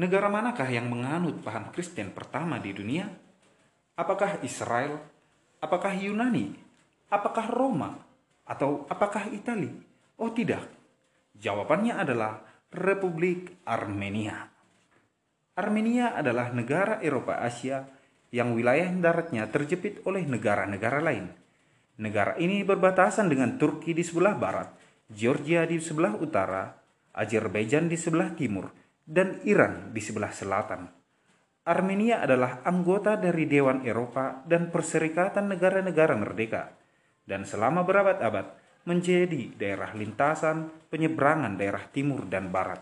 Negara manakah yang menganut paham Kristen pertama di dunia? Apakah Israel? Apakah Yunani? Apakah Roma? Atau apakah Italia? Oh tidak. Jawabannya adalah Republik Armenia. Armenia adalah negara Eropa Asia yang wilayah daratnya terjepit oleh negara-negara lain. Negara ini berbatasan dengan Turki di sebelah barat, Georgia di sebelah utara, Azerbaijan di sebelah timur, dan Iran di sebelah selatan. Armenia adalah anggota dari Dewan Eropa dan Perserikatan Negara-Negara Merdeka, dan selama berabad-abad menjadi daerah lintasan penyeberangan daerah timur dan barat.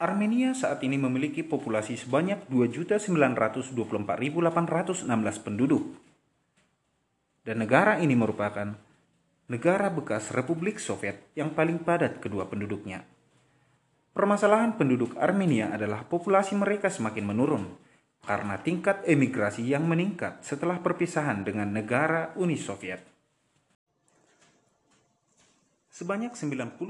Armenia saat ini memiliki populasi sebanyak 2.924.816 penduduk. Dan negara ini merupakan negara bekas Republik Soviet yang paling padat kedua penduduknya. Permasalahan penduduk Armenia adalah populasi mereka semakin menurun karena tingkat emigrasi yang meningkat setelah perpisahan dengan negara Uni Soviet. Sebanyak 97%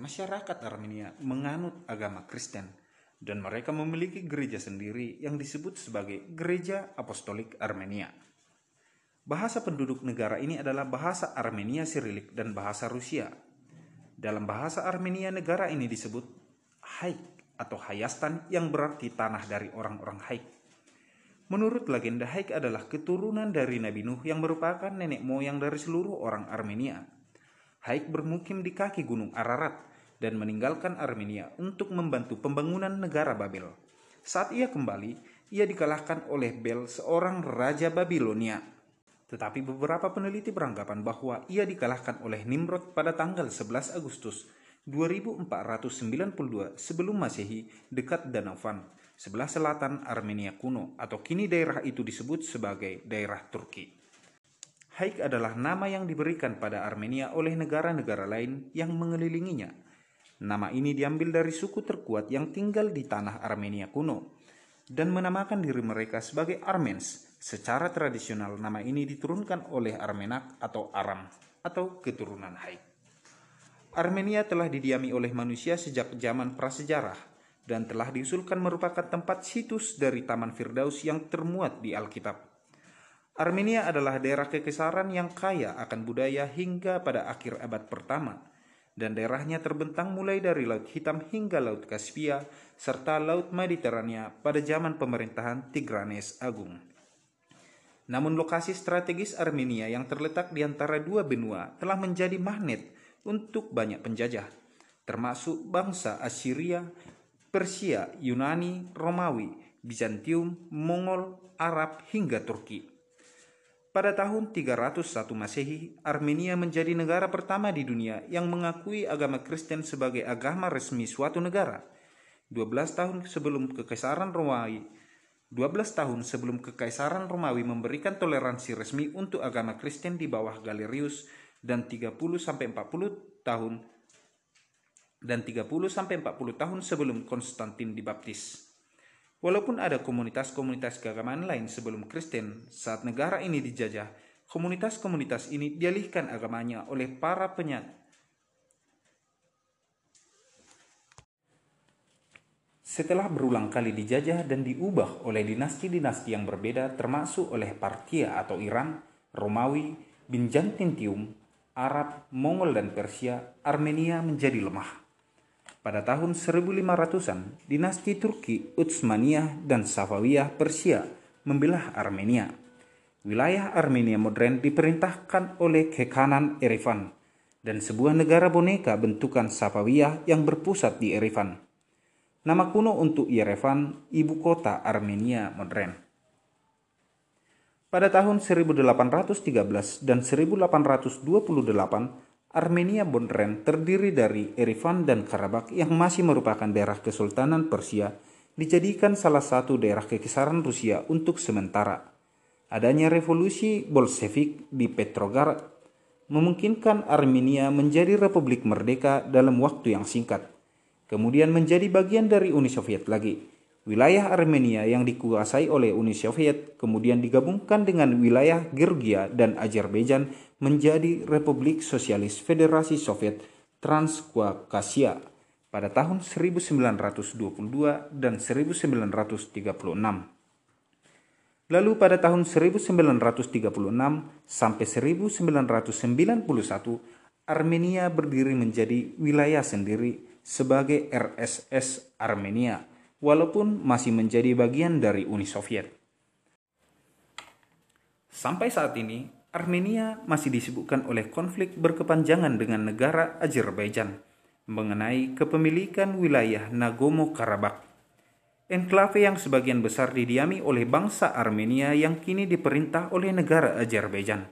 masyarakat Armenia menganut agama Kristen dan mereka memiliki gereja sendiri yang disebut sebagai Gereja Apostolik Armenia. Bahasa penduduk negara ini adalah bahasa Armenia Sirilik dan bahasa Rusia. Dalam bahasa Armenia negara ini disebut Haik atau Hayastan yang berarti tanah dari orang-orang Haik. Menurut legenda Haik adalah keturunan dari Nabi Nuh yang merupakan nenek moyang dari seluruh orang Armenia. Haik bermukim di kaki gunung Ararat dan meninggalkan Armenia untuk membantu pembangunan negara Babel. Saat ia kembali, ia dikalahkan oleh Bel, seorang raja Babilonia. Tetapi beberapa peneliti beranggapan bahwa ia dikalahkan oleh Nimrod pada tanggal 11 Agustus 2492 sebelum Masehi dekat Danau Van, sebelah selatan Armenia kuno atau kini daerah itu disebut sebagai daerah Turki. Haik adalah nama yang diberikan pada Armenia oleh negara-negara lain yang mengelilinginya. Nama ini diambil dari suku terkuat yang tinggal di tanah Armenia kuno dan menamakan diri mereka sebagai Armens. Secara tradisional nama ini diturunkan oleh Armenak atau Aram atau keturunan Haik. Armenia telah didiami oleh manusia sejak zaman prasejarah dan telah diusulkan merupakan tempat situs dari Taman Firdaus yang termuat di Alkitab. Armenia adalah daerah kekesaran yang kaya akan budaya hingga pada akhir abad pertama, dan daerahnya terbentang mulai dari Laut Hitam hingga Laut Kaspia serta Laut Mediterania pada zaman pemerintahan Tigranes Agung. Namun lokasi strategis Armenia yang terletak di antara dua benua telah menjadi magnet untuk banyak penjajah, termasuk bangsa Assyria, Persia, Yunani, Romawi, Bizantium, Mongol, Arab, hingga Turki. Pada tahun 301 Masehi, Armenia menjadi negara pertama di dunia yang mengakui agama Kristen sebagai agama resmi suatu negara. 12 tahun sebelum kekaisaran Romawi, 12 tahun sebelum kekaisaran Romawi memberikan toleransi resmi untuk agama Kristen di bawah Galerius dan 30 sampai 40 tahun dan 30 sampai 40 tahun sebelum Konstantin dibaptis. Walaupun ada komunitas-komunitas keagamaan lain sebelum Kristen, saat negara ini dijajah, komunitas-komunitas ini dialihkan agamanya oleh para penyak Setelah berulang kali dijajah dan diubah oleh dinasti-dinasti yang berbeda termasuk oleh Partia atau Iran, Romawi, Byzantium, Arab, Mongol, dan Persia, Armenia menjadi lemah. Pada tahun 1500-an, dinasti Turki, Utsmaniyah, dan Safawiyah Persia membelah Armenia. Wilayah Armenia modern diperintahkan oleh Kekanan Erivan dan sebuah negara boneka bentukan Safawiyah yang berpusat di Erivan. Nama kuno untuk Yerevan, ibu kota Armenia modern. Pada tahun 1813 dan 1828, Armenia Bondren terdiri dari Erivan dan Karabakh yang masih merupakan daerah Kesultanan Persia dijadikan salah satu daerah kekisaran Rusia untuk sementara. Adanya revolusi Bolshevik di Petrograd memungkinkan Armenia menjadi republik merdeka dalam waktu yang singkat, kemudian menjadi bagian dari Uni Soviet lagi. Wilayah Armenia yang dikuasai oleh Uni Soviet kemudian digabungkan dengan wilayah Georgia dan Azerbaijan menjadi Republik Sosialis Federasi Soviet Transcaucasia pada tahun 1922 dan 1936. Lalu pada tahun 1936 sampai 1991 Armenia berdiri menjadi wilayah sendiri sebagai RSS Armenia walaupun masih menjadi bagian dari Uni Soviet. Sampai saat ini, Armenia masih disibukkan oleh konflik berkepanjangan dengan negara Azerbaijan mengenai kepemilikan wilayah Nagorno-Karabakh. Enklave yang sebagian besar didiami oleh bangsa Armenia yang kini diperintah oleh negara Azerbaijan.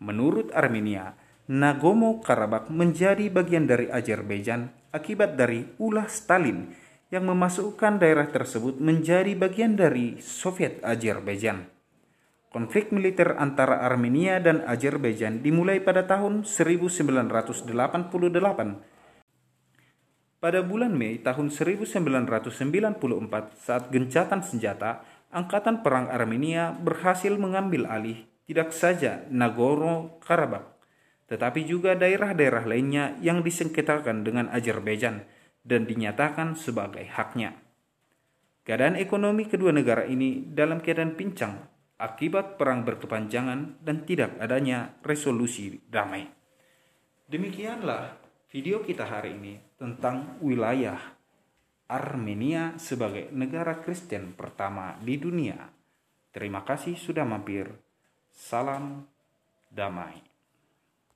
Menurut Armenia, Nagorno-Karabakh menjadi bagian dari Azerbaijan akibat dari ulah Stalin yang memasukkan daerah tersebut menjadi bagian dari Soviet Azerbaijan. Konflik militer antara Armenia dan Azerbaijan dimulai pada tahun 1988. Pada bulan Mei tahun 1994 saat gencatan senjata, Angkatan Perang Armenia berhasil mengambil alih tidak saja Nagorno-Karabakh, tetapi juga daerah-daerah lainnya yang disengketakan dengan Azerbaijan dan dinyatakan sebagai haknya. Keadaan ekonomi kedua negara ini dalam keadaan pincang akibat perang berkepanjangan dan tidak adanya resolusi damai. Demikianlah video kita hari ini tentang wilayah Armenia sebagai negara Kristen pertama di dunia. Terima kasih sudah mampir. Salam damai.